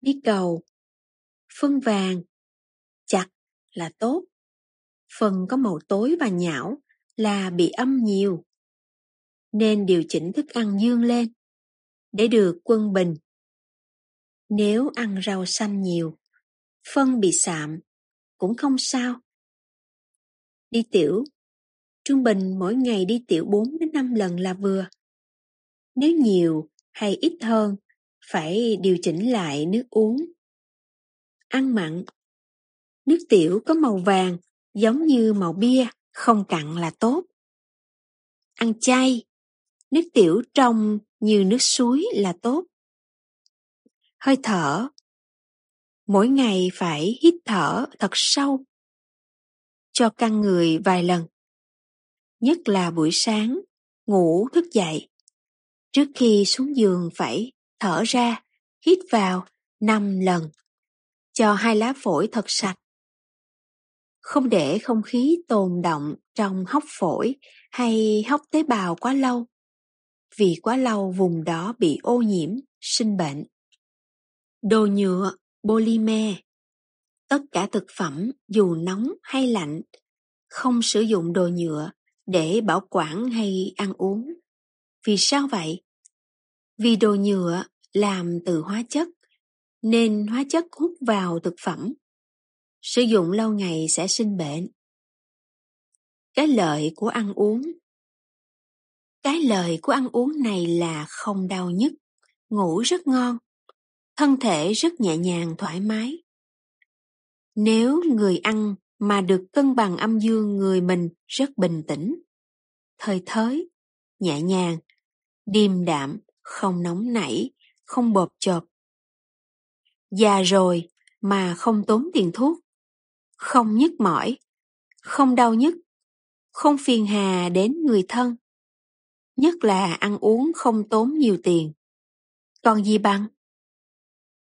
biết cầu. Phân vàng, chặt là tốt. Phần có màu tối và nhão là bị âm nhiều. Nên điều chỉnh thức ăn dương lên để được quân bình. Nếu ăn rau xanh nhiều, phân bị sạm, cũng không sao. Đi tiểu, trung bình mỗi ngày đi tiểu 4 đến 5 lần là vừa. Nếu nhiều hay ít hơn, phải điều chỉnh lại nước uống. Ăn mặn Nước tiểu có màu vàng, giống như màu bia, không cặn là tốt. Ăn chay Nước tiểu trong như nước suối là tốt. Hơi thở Mỗi ngày phải hít thở thật sâu. Cho căn người vài lần. Nhất là buổi sáng, ngủ thức dậy. Trước khi xuống giường phải thở ra, hít vào 5 lần. Cho hai lá phổi thật sạch. Không để không khí tồn động trong hốc phổi hay hốc tế bào quá lâu. Vì quá lâu vùng đó bị ô nhiễm, sinh bệnh. Đồ nhựa, polymer Tất cả thực phẩm dù nóng hay lạnh, không sử dụng đồ nhựa để bảo quản hay ăn uống. Vì sao vậy? Vì đồ nhựa làm từ hóa chất, nên hóa chất hút vào thực phẩm. Sử dụng lâu ngày sẽ sinh bệnh. Cái lợi của ăn uống Cái lợi của ăn uống này là không đau nhức, ngủ rất ngon, thân thể rất nhẹ nhàng thoải mái. Nếu người ăn mà được cân bằng âm dương người mình rất bình tĩnh, thời thới, nhẹ nhàng, điềm đạm, không nóng nảy, không bộp chộp. Già rồi mà không tốn tiền thuốc, không nhức mỏi, không đau nhức, không phiền hà đến người thân. Nhất là ăn uống không tốn nhiều tiền. Còn gì bằng?